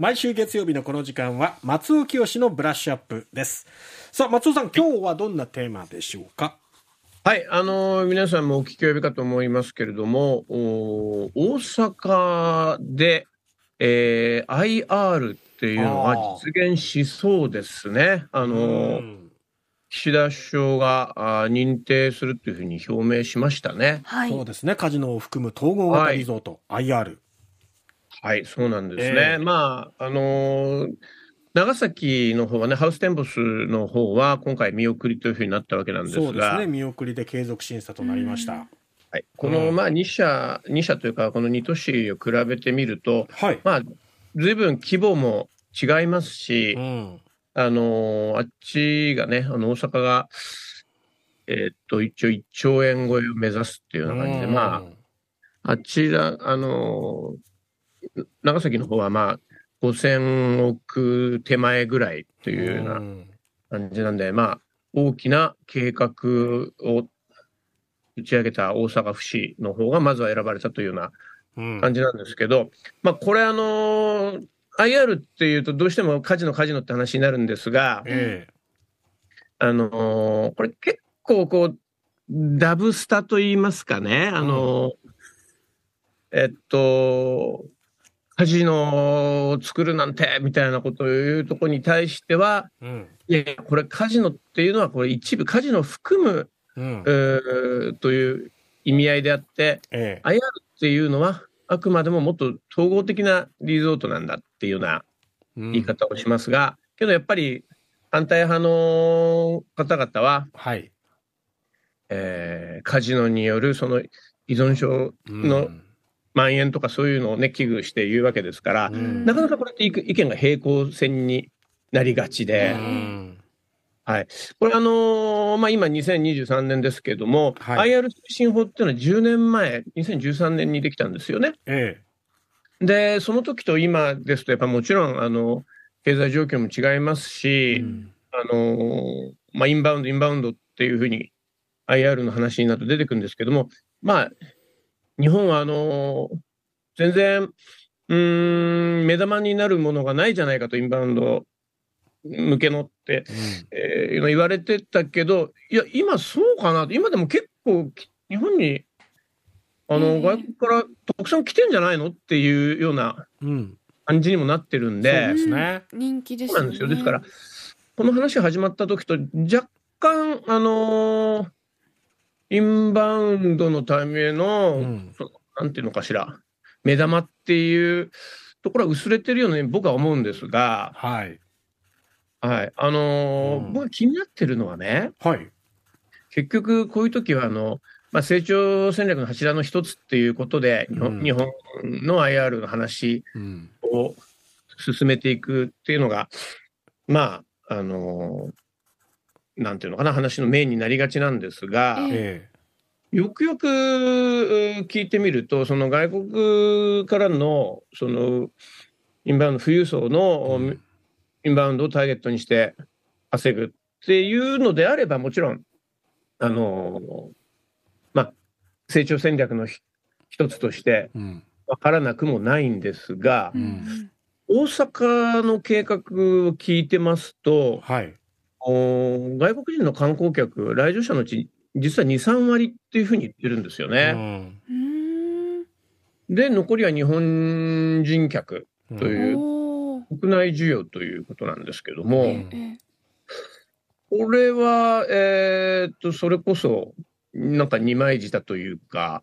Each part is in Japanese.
毎週月曜日のこの時間は松尾清のブラッシュアップです。さあ松尾さん今日はどんなテーマでしょうか？はい、あのー皆さんもお聞き及びかと思いますけれども、大阪で、えー IR っていうのが実現しそうですね。あのーうん。岸田首相が認定するというふうに表明しましたね。はい。そうですね。カジノを含む統合型リゾート、IR はい、そうなんですえね。えまあ、あのー長崎の方はね、ハウステンボスの方は今回見送りというふうになったわけなんですが、そうですね。見送りで継続審査となりました、はい、この、うん。まあ2社、2社というか、この2都市を比べてみると、はい、まあ、ずいぶん規模も違いますし、うん。あのーあっちがね、あの、大阪が、えーっと、一応1兆円超えを目指すっていうような感じで、まあ、あちら、あのー長崎の方はまあ、5000億手前ぐらいというような感じなんで、まあ、大きな計画を打ち上げた大阪府市の方がまずは選ばれたというようなうん。感じなんですけど、まあ、これあのー IR っていうとどうしてもカジノカジノって話になるんですが、えあのーこれ結構こう、ダブスタと言いますかね、あのーえっと、カジノを作るなんてみたいなことを言うところに対しては、えうん。いやいや、これカジノっていうのはこれ一部カジノを含む、うん。えーという意味合いであって、ええ。IR っていうのはあくまでももっと統合的なリゾートなんだっていうようなうん。言い方をしますが、けどやっぱり反対派の方々は、はい。えーカジノによるその依存症のうん蔓延とかそういうのをね、危惧して言うわけですから、うん。なかなかこれって意意見が平行線になりがちで、うん。はい。これあのーまあ、今2023年ですけども、はい。IR 推進法っていうのは10年前、2013年にできたんですよね。えで、その時と今ですと、やっぱもちろん、あの、経済状況も違いますえし、うん。あのーまあ、インバウンド、インバウンドっていうふうに IR の話になると出てくるんですけども、まあ、日本はあのー全然、うーん、目玉になるものがないじゃないかと、インバウンド向けのって、えー言われてたけど、いや、今そうかなと、今でも結構き、日本に、あの、うん外国からたくさん来てんじゃないのっていうようなうん感じにもなってるんで、そうですねうん人気ですよね。そうなんですよ。ですから、この話始まった時と若干、あのーインバウンドのための、うん。なんていうのかしら、目玉っていうところは薄れてるように僕は思うんですが、はい。はい。あのーうん。僕が気になってるのはね、はい。結局こういう時は、あの、まあ、成長戦略の柱の一つっていうことで、日本うん。日本の IR の話うん。を進めていくっていうのが、まあ、あのなんていうのかな、話のメインになりがちなんですが、ええ。よくよく聞いてみると、その外国からの、その、インバウンド、富裕層えのうん。インバウンドをターゲットにして稼ぐっていうのであれば、もちろん、あのまあ、成長戦略のひ一つとしてうん。分からなくもないんですがう、うん。ん大阪の計画を聞いてますと、はい。お外国人の観光客、来場者のうち、実は2、3割っていうふうに言ってるんですようね。んうん。で、残りは日本人客、うん。というおー。国内需要ということなんですけども、うんえこれは、えーっと、それこそ、なんか二枚舌というか、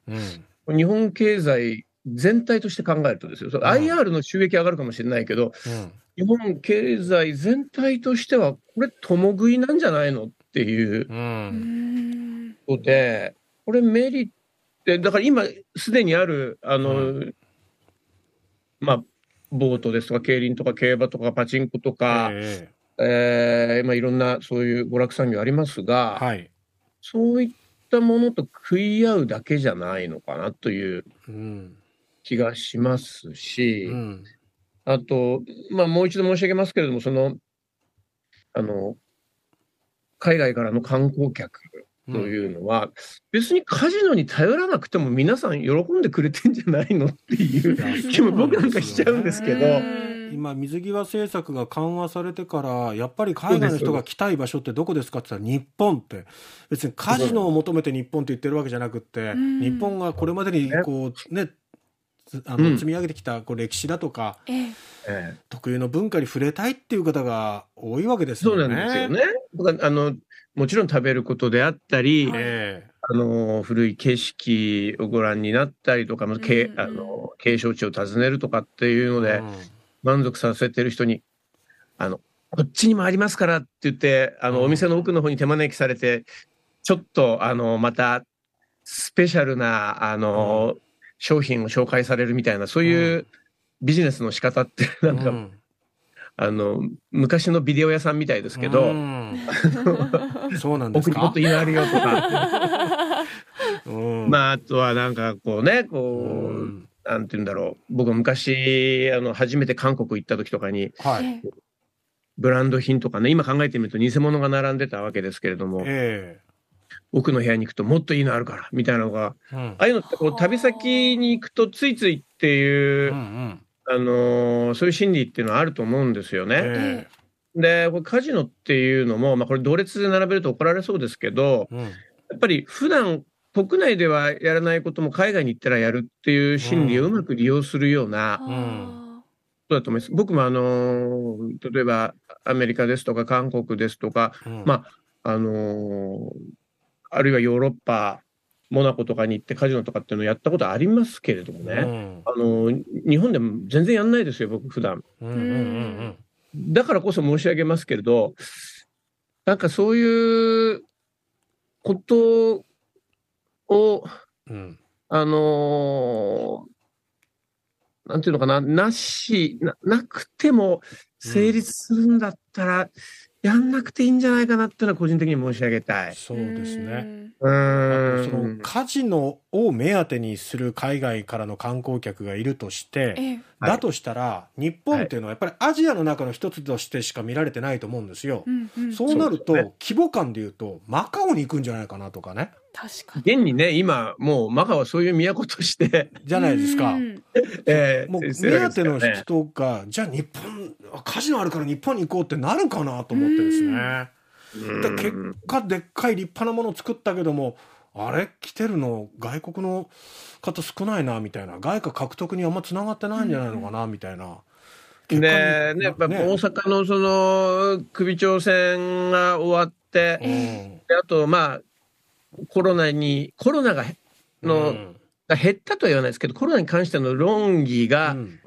うん。日本経済全体として考えるとですよ、IR の収益上がるかもしれないけど、うん日本経済全体としては、これ、共食いなんじゃないのっていうううん。んことで、これ、メリット、だから今、すでにある、あの、うまあ、ボートですとか、競輪とか競馬とかパチンコとか、ええ。ーまあ、いろんなそういう娯楽産業ありますえが、はい。そういったものと食い合うだけじゃないのかなといううん。気がしますし、うんあと、まあ、もう一度申し上げますけれども、その、あの、海外からの観光客というのは、別にカジノに頼らなくても皆さん喜んでくれてんじゃないのっていう気も僕なんかしちゃうんですけど、うん今水際政策が緩和されてからやっぱり海外の人が来たい場所ってどこですかって言ったら日本って。別にカジノを求めて日本って言ってるわけじゃなくって、うん。日本がこれまでにこうねつあのうん。積み上げてきたこう歴史だとかええ。ええ特有の文化に触れたいっていう方が多いわけですそうよね。なんですよね。あのもちろん食べることであったり、えあの古い景色をご覧になったりとか、まあけうんうんあの景勝地を訪ねるとかっていうので、えうん。満足させてる人に、あの、こっちにもありますからって言って、あの、うん。お店の奥の方に手招きされて、ちょっと、あの、また、スペシャルな、あの、商品を紹介されるみたいな、そういううビジネスの仕方って、なんか、うんあの、昔のビデオ屋さんみたいですけうど、ん。そうなんですか？奥にもっと。あるよとか、うん。まあ、あとはなんかこうね、こう、うん。なんて言うんだろう。僕昔、あの、初めて韓国行った時とかに、はい。ええブランド品とかね、今考えてみると偽物が並んでたわけですけれども、え奥の部屋に行くともっといいのあるから、みたいなのが、えうん。ああいうのってこう旅先に行くとついついっていうう、んあのーそういう心理っていうのはあると思うんですよね。えで、これカジノっていうのも、まあこれ同列で並べると怒られそうですけど、えうん。やっぱり普段国内ではやらないことも海外に行ったらやるっていう心理をうまく利用するようなあことだと思います。僕もあのー例えばアメリカですとか韓国ですとか、うん。まあのーあるいはヨーロッパ、モナコとかに行ってカジノとかっていうのをやったことありますけれどもね、うん。あのー日本でも全然やんないですよ、僕普段。うんうんうんだからこそ申し上げますけれど、なんかそういうことを、うん。あのーなんていうのかな、なし、ななくても成立するんだったら、やんなくていいんじゃないかなっていうのは個人的に申し上げたい。そうですね。うーそのん。カジノを目当てにする海外からの観光客がいるとして、だとしたら日本っていうのはやっぱりアジアの中の一つとしてしか見られてないと思うんですよ。うんうんそうなると、規模感で言うとマカオに行くんじゃないかなとかね確かに。現にね、今、もうマカオはそういう都として、じゃないですか。うんえーもう目当ての人が、じゃあ日本カジノあるから日本に行こうってなるかなと思ってですね。で結果でっかい立派なものを作ったけどもあれ？来てるの？外国の方少ないなみたいな。外貨獲得にあんまつながってないんじゃないのかなみたいな。結果で、ね、やっぱ大阪のその首長選が終わって、うん。であと、まあ、コロナに、コロナがの、うん。が減ったとは言わないですけど、コロナに関しての論議が、うん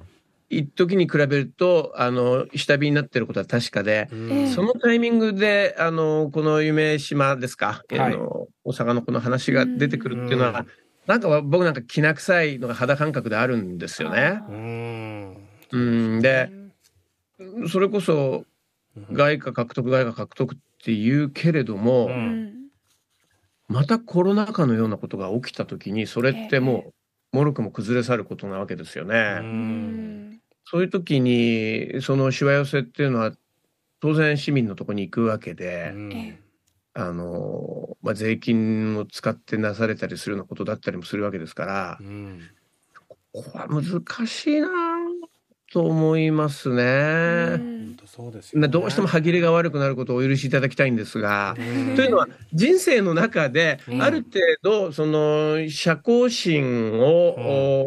一時に比べると、あの、下火になってることは確かで、うんそのタイミングで、あの、この夢島ですか、はい。あの、大阪のこの話が出てくるっていうのは、うん。なんか僕なんかきな臭いのが肌感覚であるんですよね。うん。うん、で、それこそうん。外貨獲得、外貨獲得って言うけれども、うん。うんまたコロナ禍のようなことが起きたときに、それってもう、もろくも崩れ去ることなわけですよね。そういう時に、そのしわ寄せっていうのは、当然市民のところに行くわけで、うん。あの、まあ、税金を使ってなされたりするようなことだったりもするわけですからう、ん。ここは難しいなと思いますうね。そうですよね。どうしても歯切れが悪くなることをお許しいただきたいんですが、うん。というのは人生の中でうん。ある程度その社交心を、お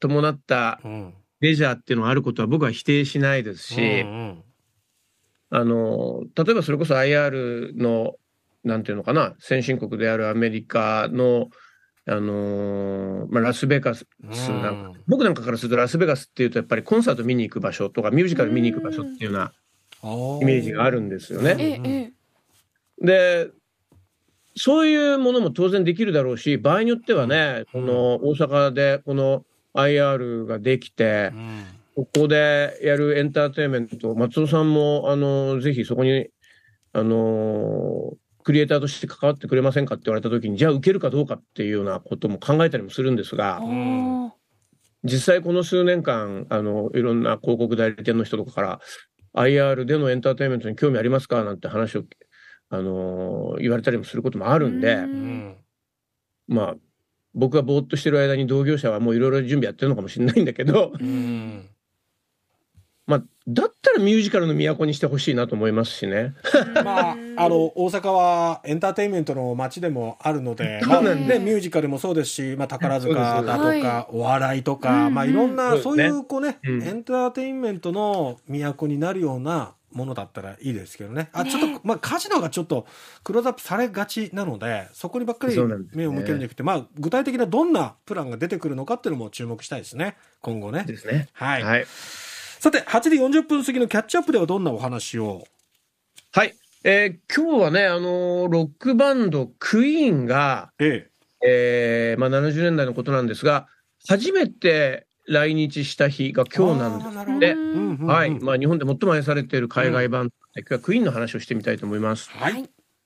伴ったうん。レジャーっていうのがあることは僕は否定しないですし、うんあの例えばそれこそ IR のなんていうのかな先進国であるアメリカのあのまあ、ラスベガスうんなん。か、僕なんかからするとラスベガスっていうとやっぱりコンサート見に行く場所とかミュージカル見に行く場所っていうようなイメージがあるんですよね。で、そういうものも当然できるだろうし、場合によってはね、うん。この大阪でこの IR ができてう、ん。ここでやるエンターテインメント、松尾さんも、あの、ぜひそこに、あの、クリエイターとして関わってくれませんかって言われたときに、じゃあ受けるかどうかっていうようなことも考えたりもするんですが、実際この数年間、あの、いろんな広告代理店の人とかから、IR でのエンターテインメントに興味ありますかなんて話を、あのー言われたりもすることもあるんで、んん。まあ、僕がぼーっとしてる間に同業者はもういろいろ準備やってるのかもしれないんだけど、だったらミュージカルの都にしてほしいなと思いますしね。まあ、あの大阪はエンターテインメントの街でもあるので、まあね、ミュージカルもそうですし、まあ、宝塚だとか、お笑いとか、うんまあ、いろんな、そういうこうね、うんエンターテインメントの都になるようなものだったらいいですけどね。あ、ねちょっと、まあ、カジノがちょっとクローズアップされがちなので、そこにばっかり目を向けるんじゃなくて、まあ、具体的などんなプランが出てくるのかっていうのも注目したいですね。今後ね。ですね。はい。はい。さて、8時40分過ぎのキャッチアップではどんなお話を？はい。えー今日はね、あのーロックバンドクイーンが、ええーまあ、70年代のことなんですが、初めて来日した日が今日なんです。あーなるほどでうんうんうんはい。まあ、日本で最も愛されている海外バンド、今日はクイーンの話をしてみたいと思います。はい。